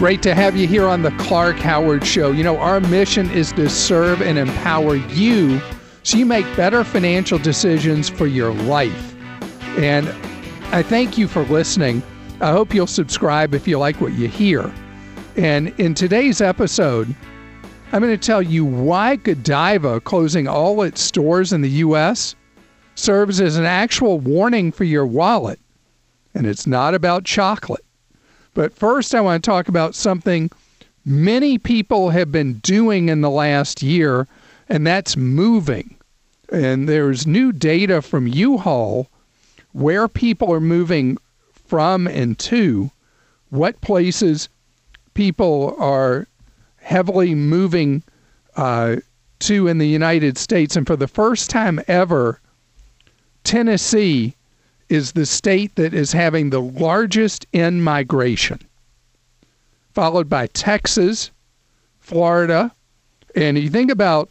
Great to have you here on the Clark Howard Show. You know, our mission is to serve and empower you so you make better financial decisions for your life. And I thank you for listening. I hope you'll subscribe if you like what you hear. And in today's episode, I'm going to tell you why Godiva closing all its stores in the U.S. serves as an actual warning for your wallet. And it's not about chocolate. But first, I want to talk about something many people have been doing in the last year, and that's moving. And there's new data from U Haul where people are moving from and to, what places people are heavily moving uh, to in the United States. And for the first time ever, Tennessee is the state that is having the largest in migration, followed by Texas, Florida. And you think about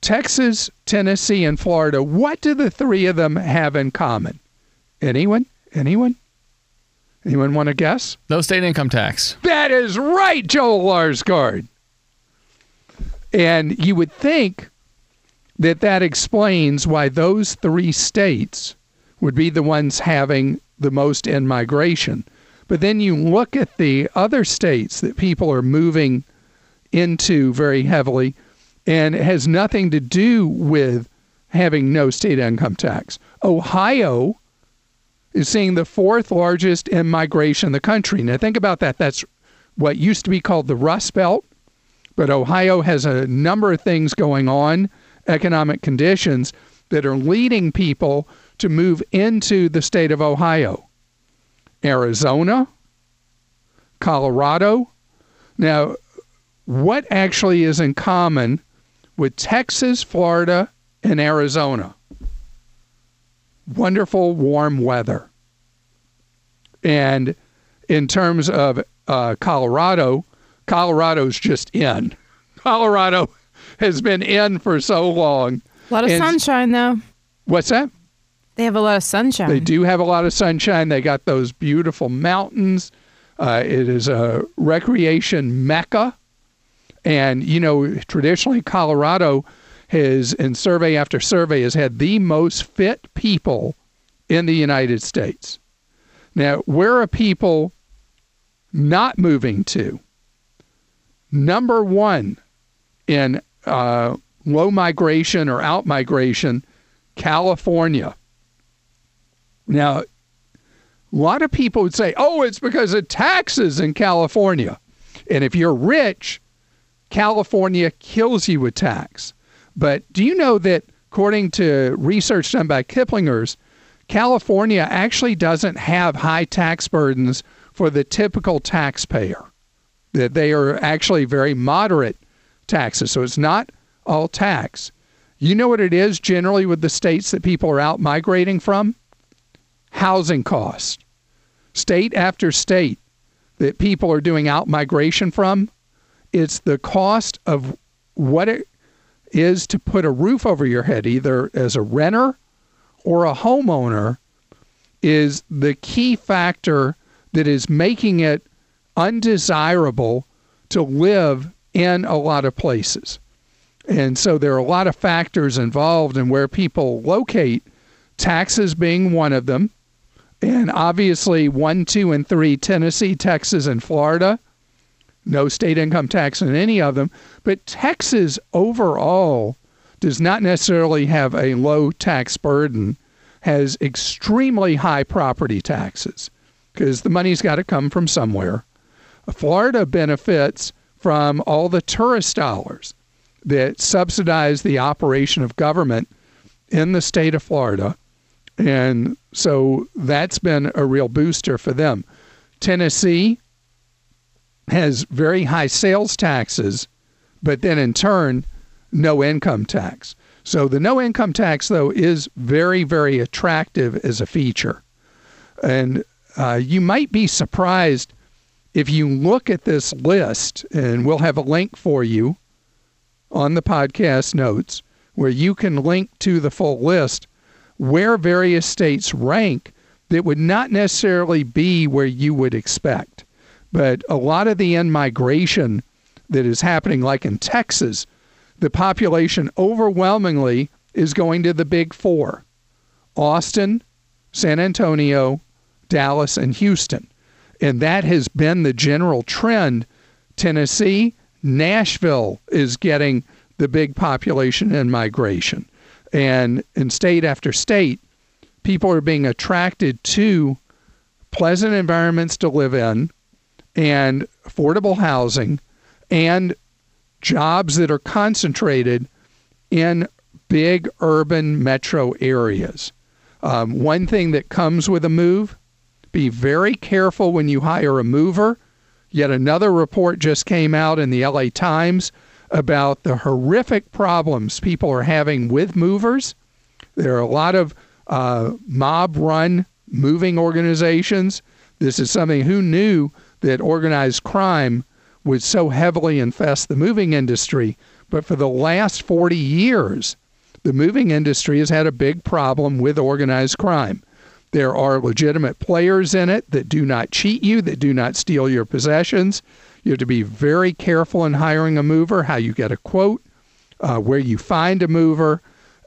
Texas, Tennessee, and Florida, what do the three of them have in common? Anyone? Anyone? Anyone want to guess? No state income tax. That is right, Joel Larsgaard. And you would think that that explains why those three states would be the ones having the most in migration. But then you look at the other states that people are moving into very heavily, and it has nothing to do with having no state income tax. Ohio is seeing the fourth largest in migration in the country. Now, think about that. That's what used to be called the Rust Belt, but Ohio has a number of things going on, economic conditions that are leading people to move into the state of Ohio. Arizona, Colorado. Now, what actually is in common with Texas, Florida, and Arizona? Wonderful warm weather. And in terms of uh, Colorado, Colorado's just in. Colorado has been in for so long. A lot of And- sunshine, though. What's that? They have a lot of sunshine. They do have a lot of sunshine. They got those beautiful mountains. Uh, it is a recreation mecca. And, you know, traditionally, Colorado has, in survey after survey, has had the most fit people in the United States. Now, where are people not moving to? Number one in uh, low migration or out migration, California. Now, a lot of people would say, oh, it's because of taxes in California. And if you're rich, California kills you with tax. But do you know that, according to research done by Kiplinger's, California actually doesn't have high tax burdens for the typical taxpayer? That they are actually very moderate taxes. So it's not all tax. You know what it is generally with the states that people are out migrating from? Housing costs. State after state that people are doing out migration from, it's the cost of what it is to put a roof over your head, either as a renter or a homeowner, is the key factor that is making it undesirable to live in a lot of places. And so there are a lot of factors involved in where people locate, taxes being one of them. And obviously, one, two, and three Tennessee, Texas, and Florida. No state income tax in any of them. But Texas overall does not necessarily have a low tax burden, has extremely high property taxes because the money's got to come from somewhere. Florida benefits from all the tourist dollars that subsidize the operation of government in the state of Florida. And so that's been a real booster for them. Tennessee has very high sales taxes, but then in turn, no income tax. So the no income tax, though, is very, very attractive as a feature. And uh, you might be surprised if you look at this list, and we'll have a link for you on the podcast notes where you can link to the full list where various states rank that would not necessarily be where you would expect. But a lot of the in migration that is happening, like in Texas, the population overwhelmingly is going to the big four Austin, San Antonio, Dallas, and Houston. And that has been the general trend. Tennessee, Nashville is getting the big population in migration. And in state after state, people are being attracted to pleasant environments to live in and affordable housing and jobs that are concentrated in big urban metro areas. Um, one thing that comes with a move be very careful when you hire a mover. Yet another report just came out in the LA Times about the horrific problems people are having with movers. There are a lot of uh, mob run moving organizations. This is something who knew that organized crime would so heavily infest the moving industry. But for the last 40 years, the moving industry has had a big problem with organized crime. There are legitimate players in it that do not cheat you, that do not steal your possessions. You have to be very careful in hiring a mover, how you get a quote, uh, where you find a mover.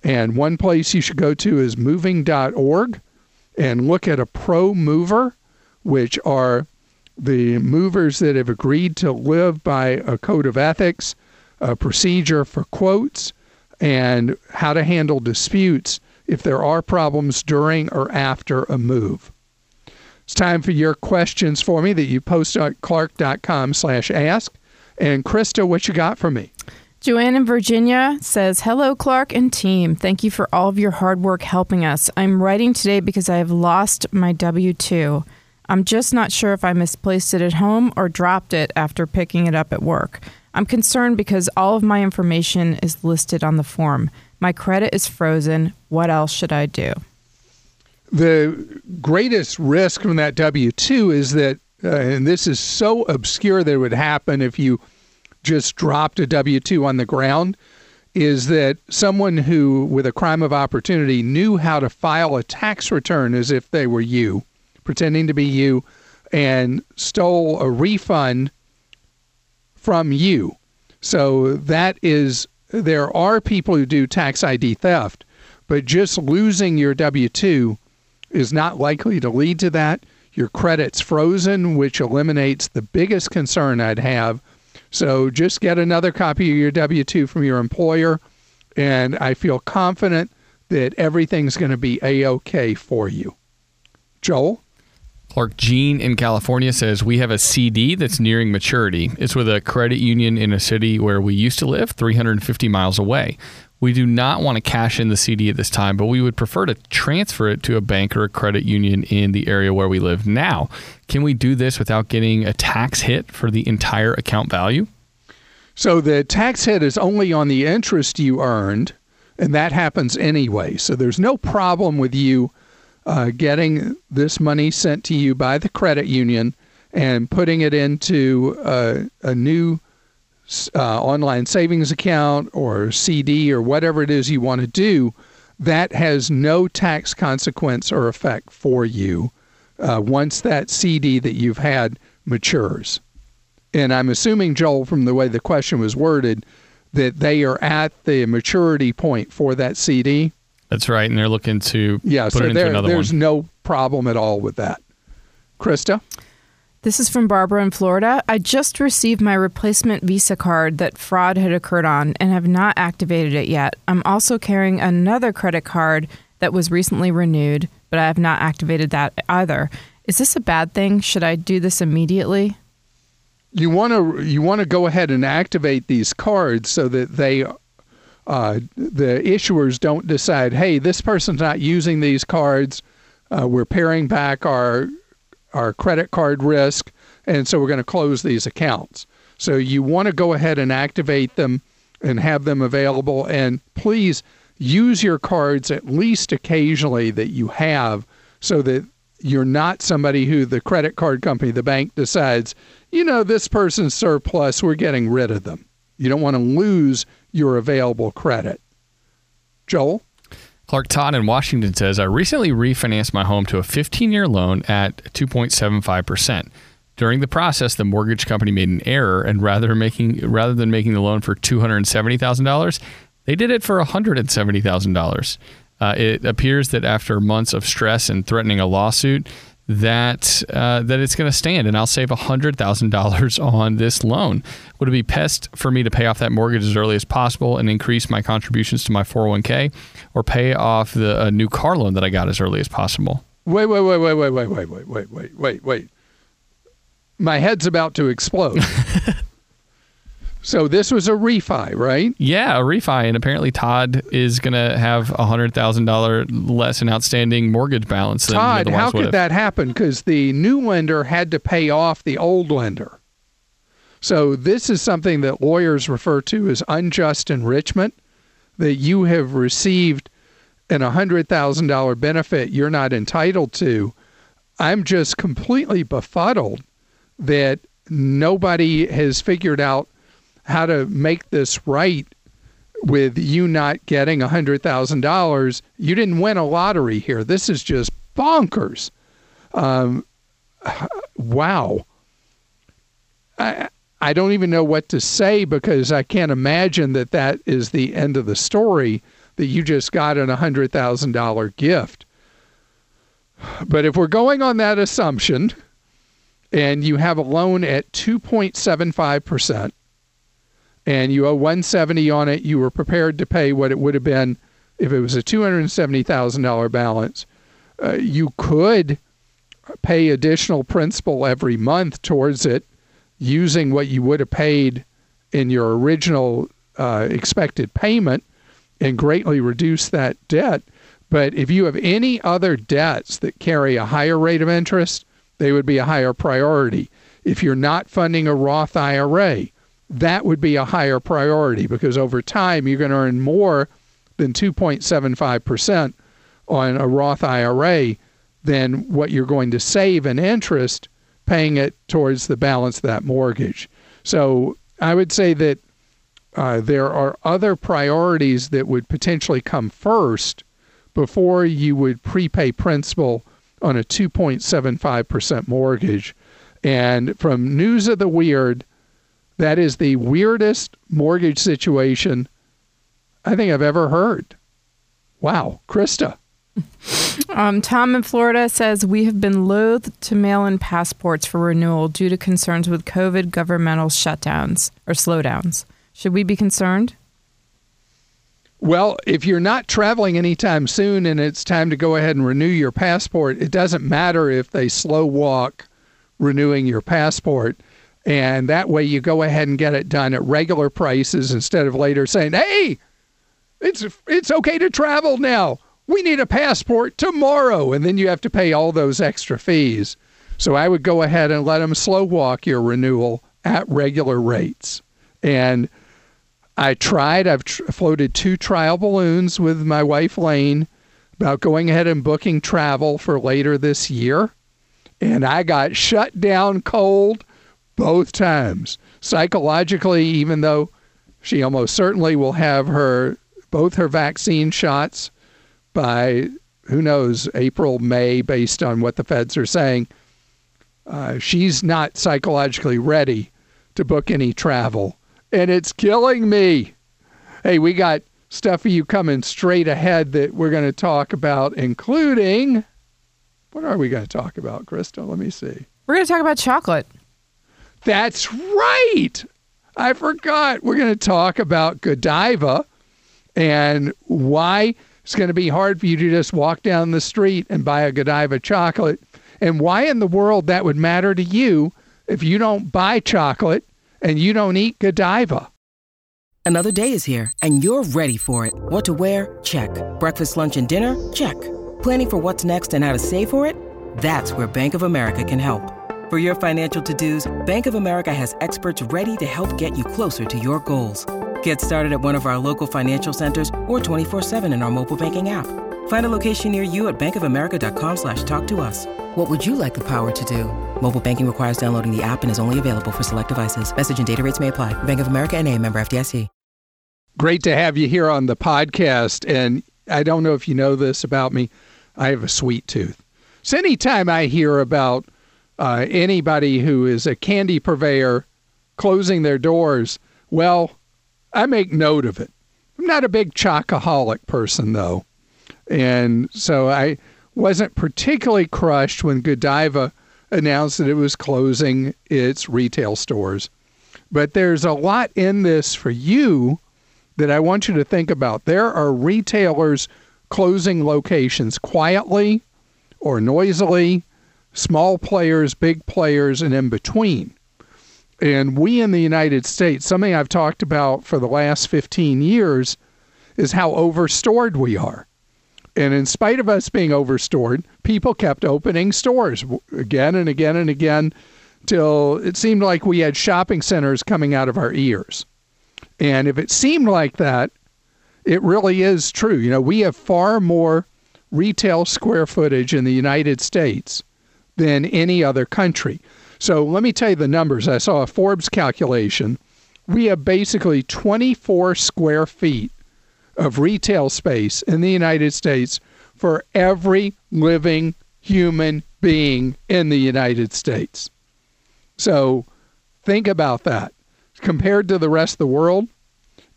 And one place you should go to is moving.org and look at a pro mover, which are the movers that have agreed to live by a code of ethics, a procedure for quotes, and how to handle disputes if there are problems during or after a move. It's time for your questions for me that you post at clark.com slash ask. And Krista, what you got for me? Joanne in Virginia says, Hello, Clark and team. Thank you for all of your hard work helping us. I'm writing today because I have lost my W 2. I'm just not sure if I misplaced it at home or dropped it after picking it up at work. I'm concerned because all of my information is listed on the form. My credit is frozen. What else should I do? The greatest risk from that W 2 is that, uh, and this is so obscure that it would happen if you just dropped a W 2 on the ground, is that someone who, with a crime of opportunity, knew how to file a tax return as if they were you, pretending to be you, and stole a refund from you. So that is there are people who do tax ID theft, but just losing your W 2 is not likely to lead to that. Your credit's frozen, which eliminates the biggest concern I'd have. So just get another copy of your W 2 from your employer, and I feel confident that everything's going to be A OK for you. Joel? Clark Jean in California says we have a CD that's nearing maturity. It's with a credit union in a city where we used to live, 350 miles away. We do not want to cash in the CD at this time, but we would prefer to transfer it to a bank or a credit union in the area where we live now. Can we do this without getting a tax hit for the entire account value? So the tax hit is only on the interest you earned, and that happens anyway. So there's no problem with you uh, getting this money sent to you by the credit union and putting it into a, a new uh, online savings account or CD or whatever it is you want to do, that has no tax consequence or effect for you uh, once that CD that you've had matures. And I'm assuming, Joel, from the way the question was worded, that they are at the maturity point for that CD. That's right, and they're looking to yeah, put so it into there, another there's one. no problem at all with that. Krista? This is from Barbara in Florida. I just received my replacement Visa card that fraud had occurred on and have not activated it yet. I'm also carrying another credit card that was recently renewed, but I have not activated that either. Is this a bad thing? Should I do this immediately? You want to you want to go ahead and activate these cards so that they uh, the issuers don't decide, hey, this person's not using these cards. Uh, we're paring back our our credit card risk, and so we're going to close these accounts. So you want to go ahead and activate them and have them available. And please use your cards at least occasionally that you have so that you're not somebody who the credit card company, the bank decides, you know, this person's surplus, we're getting rid of them. You don't want to lose your available credit. Joel? Clark Todd in Washington says, I recently refinanced my home to a 15 year loan at 2.75%. During the process, the mortgage company made an error, and rather making rather than making the loan for two hundred seventy thousand dollars, they did it for hundred and seventy thousand uh, dollars. It appears that after months of stress and threatening a lawsuit, that uh, that it's going to stand, and I'll save hundred thousand dollars on this loan. Would it be best for me to pay off that mortgage as early as possible and increase my contributions to my four hundred oh one k, or pay off the uh, new car loan that I got as early as possible? Wait, wait, wait, wait, wait, wait, wait, wait, wait, wait, wait, wait my head's about to explode. so this was a refi, right? Yeah, a refi, and apparently Todd is going to have a hundred thousand dollar less in outstanding mortgage balance. Than Todd, how could that happen? Because the new lender had to pay off the old lender. So this is something that lawyers refer to as unjust enrichment. That you have received an $100,000 benefit you're not entitled to. I'm just completely befuddled that nobody has figured out how to make this right with you not getting a $100,000. You didn't win a lottery here. This is just bonkers. Um, wow. I, I don't even know what to say because I can't imagine that that is the end of the story that you just got an $100,000 gift. But if we're going on that assumption, and you have a loan at 2.75% and you owe 170 on it, you were prepared to pay what it would have been if it was a $270,000 balance. Uh, you could pay additional principal every month towards it using what you would have paid in your original uh, expected payment and greatly reduce that debt. But if you have any other debts that carry a higher rate of interest, they would be a higher priority. If you're not funding a Roth IRA, that would be a higher priority because over time you're going to earn more than 2.75% on a Roth IRA than what you're going to save in interest paying it towards the balance of that mortgage. So I would say that uh, there are other priorities that would potentially come first before you would prepay principal on a 2.75% mortgage. And from News of the Weird, that is the weirdest mortgage situation I think I've ever heard. Wow, Krista. Um, Tom in Florida says we have been loath to mail in passports for renewal due to concerns with COVID governmental shutdowns or slowdowns. Should we be concerned? Well, if you're not traveling anytime soon and it's time to go ahead and renew your passport, it doesn't matter if they slow walk renewing your passport. And that way you go ahead and get it done at regular prices instead of later saying, hey, it's, it's okay to travel now. We need a passport tomorrow. And then you have to pay all those extra fees. So I would go ahead and let them slow walk your renewal at regular rates. And I tried. I've tr- floated two trial balloons with my wife Lane about going ahead and booking travel for later this year, and I got shut down cold both times. Psychologically, even though she almost certainly will have her both her vaccine shots by who knows April May based on what the feds are saying. Uh, she's not psychologically ready to book any travel and it's killing me. Hey, we got stuff for you coming straight ahead that we're going to talk about, including what are we going to talk about, Krista? Let me see. We're going to talk about chocolate. That's right. I forgot. We're going to talk about Godiva and why it's going to be hard for you to just walk down the street and buy a Godiva chocolate, and why in the world that would matter to you if you don't buy chocolate and you don't eat Godiva. Another day is here, and you're ready for it. What to wear? Check. Breakfast, lunch, and dinner? Check. Planning for what's next and how to save for it? That's where Bank of America can help. For your financial to-dos, Bank of America has experts ready to help get you closer to your goals. Get started at one of our local financial centers or 24-7 in our mobile banking app. Find a location near you at bankofamerica.com slash talk to us. What would you like the power to do? Mobile banking requires downloading the app and is only available for select devices. Message and data rates may apply. Bank of America and a member FDIC. Great to have you here on the podcast. And I don't know if you know this about me. I have a sweet tooth. So anytime I hear about uh, anybody who is a candy purveyor closing their doors, well, I make note of it. I'm not a big chocoholic person, though. And so I wasn't particularly crushed when Godiva announced that it was closing its retail stores. But there's a lot in this for you that I want you to think about. There are retailers closing locations quietly or noisily, small players, big players, and in between. And we in the United States, something I've talked about for the last 15 years, is how overstored we are. And in spite of us being overstored, people kept opening stores again and again and again till it seemed like we had shopping centers coming out of our ears. And if it seemed like that, it really is true. You know, we have far more retail square footage in the United States than any other country. So let me tell you the numbers. I saw a Forbes calculation. We have basically 24 square feet of retail space in the United States for every living human being in the United States. So think about that. Compared to the rest of the world,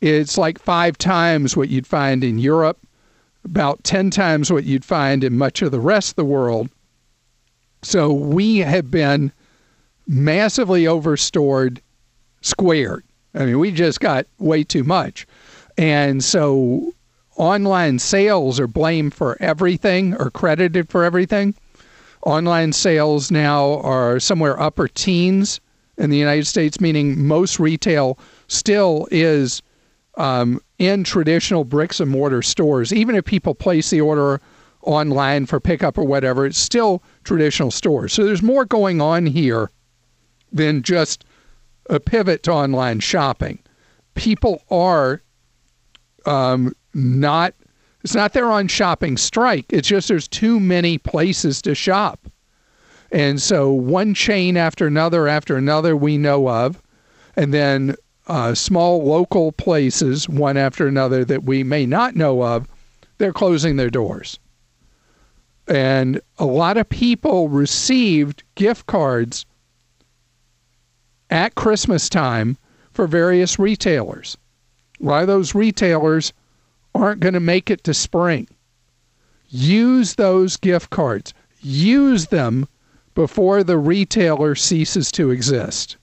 it's like five times what you'd find in Europe, about 10 times what you'd find in much of the rest of the world. So we have been massively overstored squared. I mean, we just got way too much. And so online sales are blamed for everything or credited for everything. Online sales now are somewhere upper teens in the United States, meaning most retail still is um, in traditional bricks and mortar stores. Even if people place the order online for pickup or whatever, it's still traditional stores. So there's more going on here than just a pivot to online shopping. People are um, not, it's not they're on shopping strike. It's just there's too many places to shop. And so one chain after another after another we know of, and then uh, small local places one after another that we may not know of, they're closing their doors. And a lot of people received gift cards at Christmas time for various retailers. A lot of those retailers aren't going to make it to spring. Use those gift cards. Use them before the retailer ceases to exist.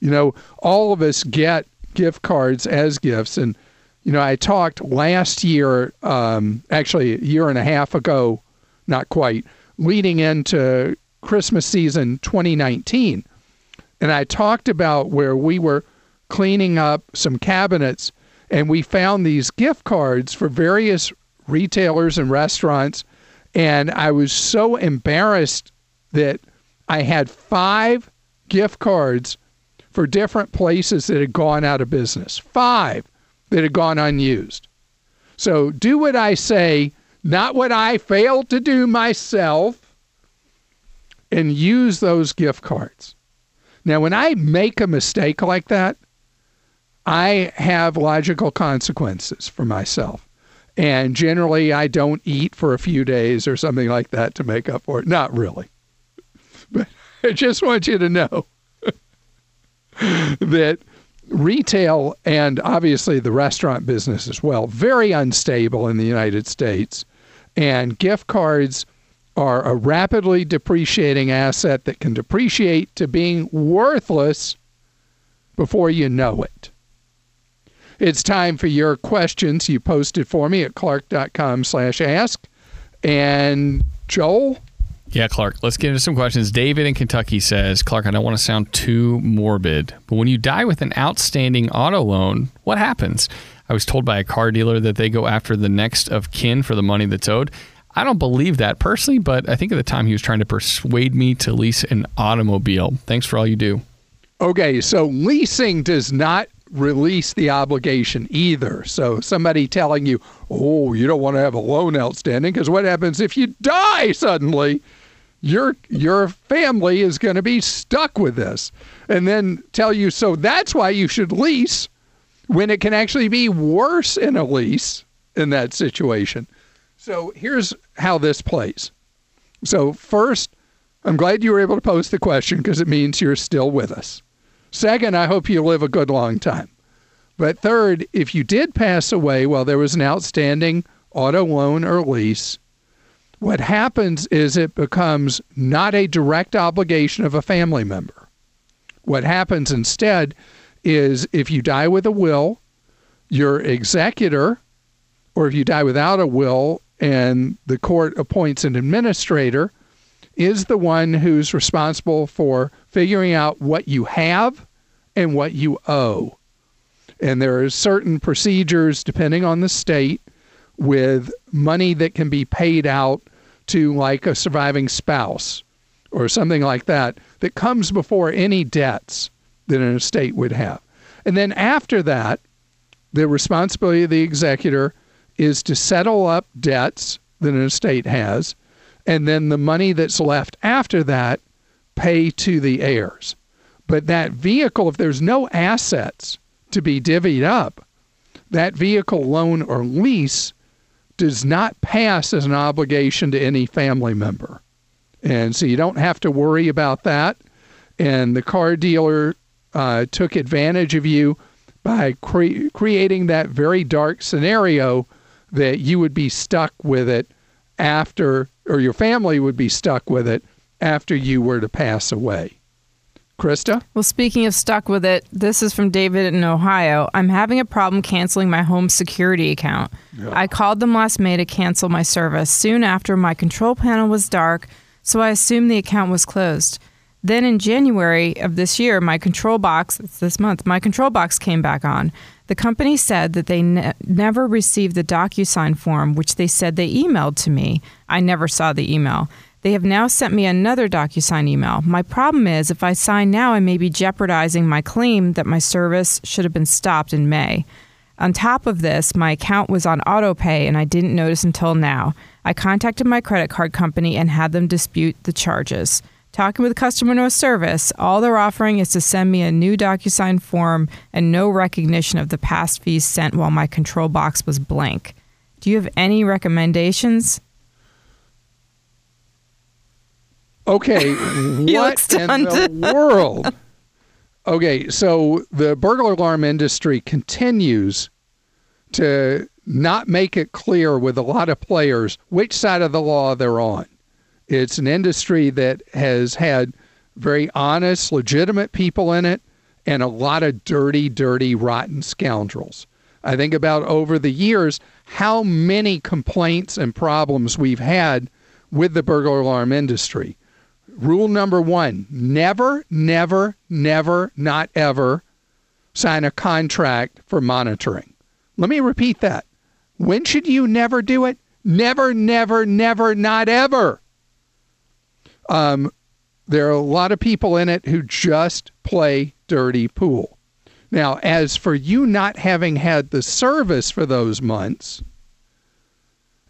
You know, all of us get gift cards as gifts. And, you know, I talked last year, um, actually a year and a half ago, not quite, leading into Christmas season 2019. And I talked about where we were cleaning up some cabinets and we found these gift cards for various retailers and restaurants. And I was so embarrassed that I had five gift cards for different places that had gone out of business. Five that had gone unused. So do what I say, not what I failed to do myself, and use those gift cards. Now, when I make a mistake like that, I have logical consequences for myself. And generally, I don't eat for a few days or something like that to make up for it. Not really. But I just want you to know that retail and obviously the restaurant business as well, very unstable in the United States. And gift cards are a rapidly depreciating asset that can depreciate to being worthless before you know it. It's time for your questions. You posted for me at clark.com slash ask. And Joel? Yeah, Clark, let's get into some questions. David in Kentucky says, Clark, I don't want to sound too morbid, but when you die with an outstanding auto loan, what happens? I was told by a car dealer that they go after the next of kin for the money that's owed. I don't believe that personally, but I think at the time he was trying to persuade me to lease an automobile. Thanks for all you do. Okay, so leasing does not release the obligation either. So somebody telling you, "Oh, you don't want to have a loan outstanding because what happens if you die suddenly?" Your your family is going to be stuck with this. And then tell you so that's why you should lease when it can actually be worse in a lease in that situation. So here's how this plays. So, first, I'm glad you were able to post the question because it means you're still with us. Second, I hope you live a good long time. But third, if you did pass away while there was an outstanding auto loan or lease, what happens is it becomes not a direct obligation of a family member. What happens instead is if you die with a will, your executor, or if you die without a will and the court appoints an administrator, is the one who's responsible for figuring out what you have and what you owe. And there are certain procedures, depending on the state, with money that can be paid out to, like, a surviving spouse or something like that, that comes before any debts that an estate would have. And then after that, the responsibility of the executor is to settle up debts that an estate has, and then the money that's left after that pay to the heirs. But that vehicle, if there's no assets to be divvied up, that vehicle loan or lease does not pass as an obligation to any family member. And so you don't have to worry about that. And the car dealer uh, took advantage of you by cre- creating that very dark scenario that you would be stuck with it after, or your family would be stuck with it after you were to pass away. Krista? Well, speaking of stuck with it, this is from David in Ohio. I'm having a problem canceling my home security account. Yeah. I called them last May to cancel my service. Soon after, my control panel was dark, so I assumed the account was closed. Then in January of this year, my control box, it's this month, my control box came back on. The company said that they ne- never received the DocuSign form, which they said they emailed to me. I never saw the email. They have now sent me another DocuSign email. My problem is if I sign now, I may be jeopardizing my claim that my service should have been stopped in May. On top of this, my account was on auto pay and I didn't notice until now. I contacted my credit card company and had them dispute the charges. Talking with customer no service, all they're offering is to send me a new DocuSign form and no recognition of the past fees sent while my control box was blank. Do you have any recommendations? Okay, what in the world? Okay, so the burglar alarm industry continues to not make it clear with a lot of players which side of the law they're on. It's an industry that has had very honest, legitimate people in it and a lot of dirty, dirty, rotten scoundrels. I think about over the years how many complaints and problems we've had with the burglar alarm industry. Rule number one never, never, never, not ever sign a contract for monitoring. Let me repeat that. When should you never do it? Never, never, never, not ever. Um, there are a lot of people in it who just play dirty pool. Now, as for you not having had the service for those months,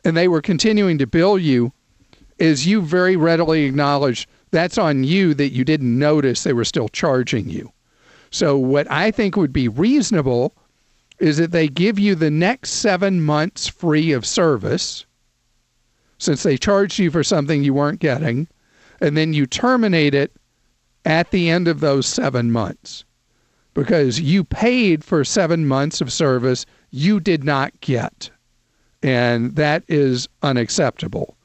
and they were continuing to bill you, as you very readily acknowledge, that's on you that you didn't notice they were still charging you. So, what I think would be reasonable is that they give you the next seven months free of service, since they charged you for something you weren't getting and then you terminate it at the end of those seven months because you paid for seven months of service you did not get. And that is unacceptable.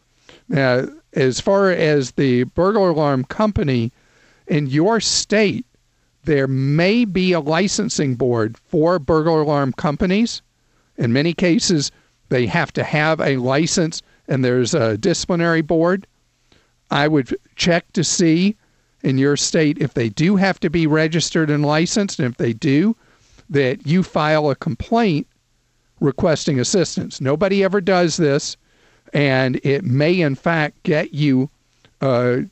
Now, as far as the burglar alarm company in your state, there may be a licensing board for burglar alarm companies. In many cases, they have to have a license and there's a disciplinary board. I would check to see in your state if they do have to be registered and licensed, and if they do, that you file a complaint requesting assistance. Nobody ever does this. and it may in fact get you a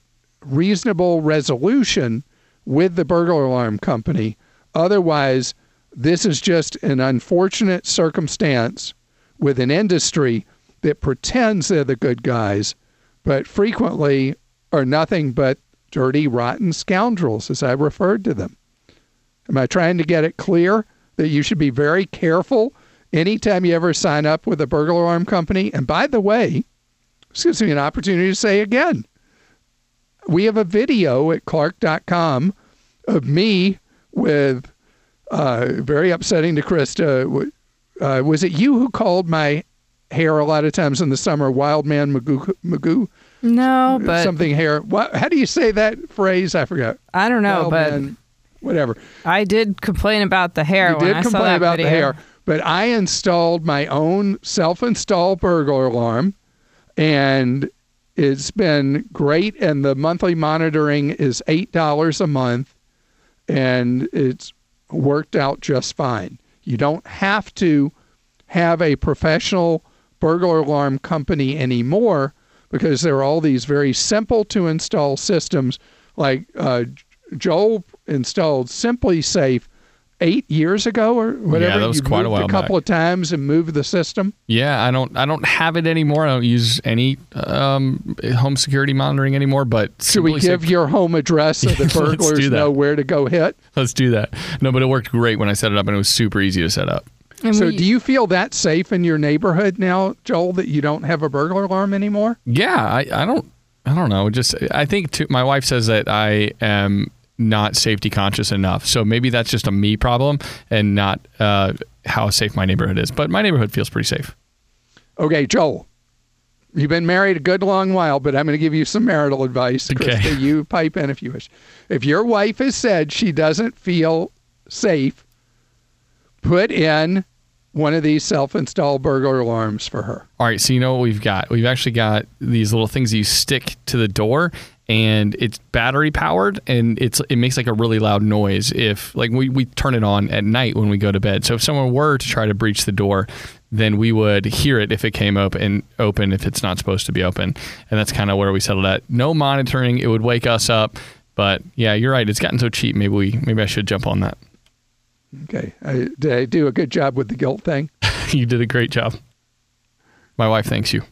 reasonable resolution with the burglar alarm company. Otherwise, this is just an unfortunate circumstance with an industry that pretends they're the good guys, but frequently are nothing but dirty, rotten scoundrels, as I referred to them. Am I trying to get it clear that you should be very careful anytime you ever sign up with a burglar alarm company? And by the way, this gives me an opportunity to say again we have a video at clark.com of me with uh, very upsetting to Krista. Uh, was it you who called my hair a lot of times in the summer wild man Magoo? Magoo? No, uh, but something hair. What? How do you say that phrase? I forgot. I don't know, Wild but man, whatever. I did complain about the hair You when did I complain that about video. the hair, but I installed my own self-installed burglar alarm, and it's been great. And the monthly monitoring is eight dollars a month, and it's worked out just fine. You don't have to have a professional burglar alarm company anymore because there are all these very simple to install systems. Like uh, Joel installed SimpliSafe eight years ago or whatever. Yeah, that was You quite a while A couple back. of times and moved the system. Yeah, I don't I don't have it anymore. I don't use any um, home security monitoring anymore. But Should we give Safe- your home address so the burglars know where to go hit? Let's do that. No, but it worked great when I set it up, and it was super easy to set up. And So, we- do you feel that safe in your neighborhood now, Joel, that you don't have a burglar alarm anymore? Yeah, I, I don't I don't know. Just I think too, my wife says that I am not safety conscious enough. So maybe that's just a me problem and not uh, how safe my neighborhood is. But my neighborhood feels pretty safe. Okay, Joel, you've been married a good long while, but I'm going to give you some marital advice. Okay. Krista, you pipe in if you wish. If your wife has said she doesn't feel safe, put in one of these self-installed burglar alarms for her. All right, so you know what we've got? We've actually got these little things you stick to the door and it's battery powered and it's it makes like a really loud noise if like we, we turn it on at night when we go to bed. So if someone were to try to breach the door, then we would hear it if it came open open if it's not supposed to be open. And that's kind of where we settled at. No monitoring, it would wake us up. But yeah, you're right. It's gotten so cheap. Maybe we maybe I should jump on that. Okay, I, did I do a good job with the guilt thing? you did a great job. My wife thanks you.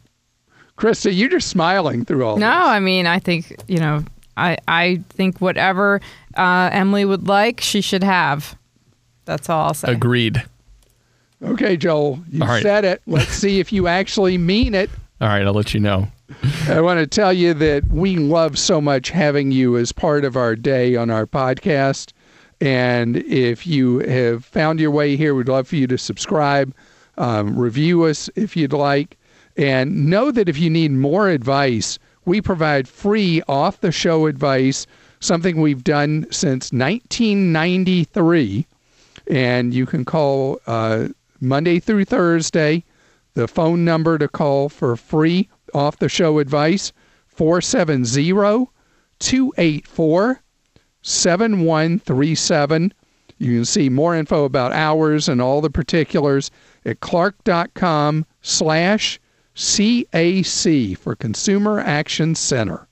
Krista, you're just smiling through all no, this. I mean, I think you know, I I think whatever uh, Emily would like, she should have. That's all I'll say. Agreed. Okay, Joel, you All right. said it. Let's see if you actually mean it. All right, I'll let you know. I want to tell you that we love so much having you as part of our day on our podcast. And if you have found your way here, we'd love for you to subscribe, um, review us if you'd like, and know that if you need more advice, we provide free off the show advice, something we've done since 1993. And you can call uh, Monday through Thursday. The phone number to call for free off the show advice 470 284 7137. You can see more info about hours and all the particulars at clark.com slash CAC for Consumer Action Center.